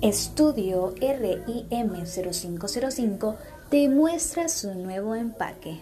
Estudio RIM 0505 te muestra su nuevo empaque.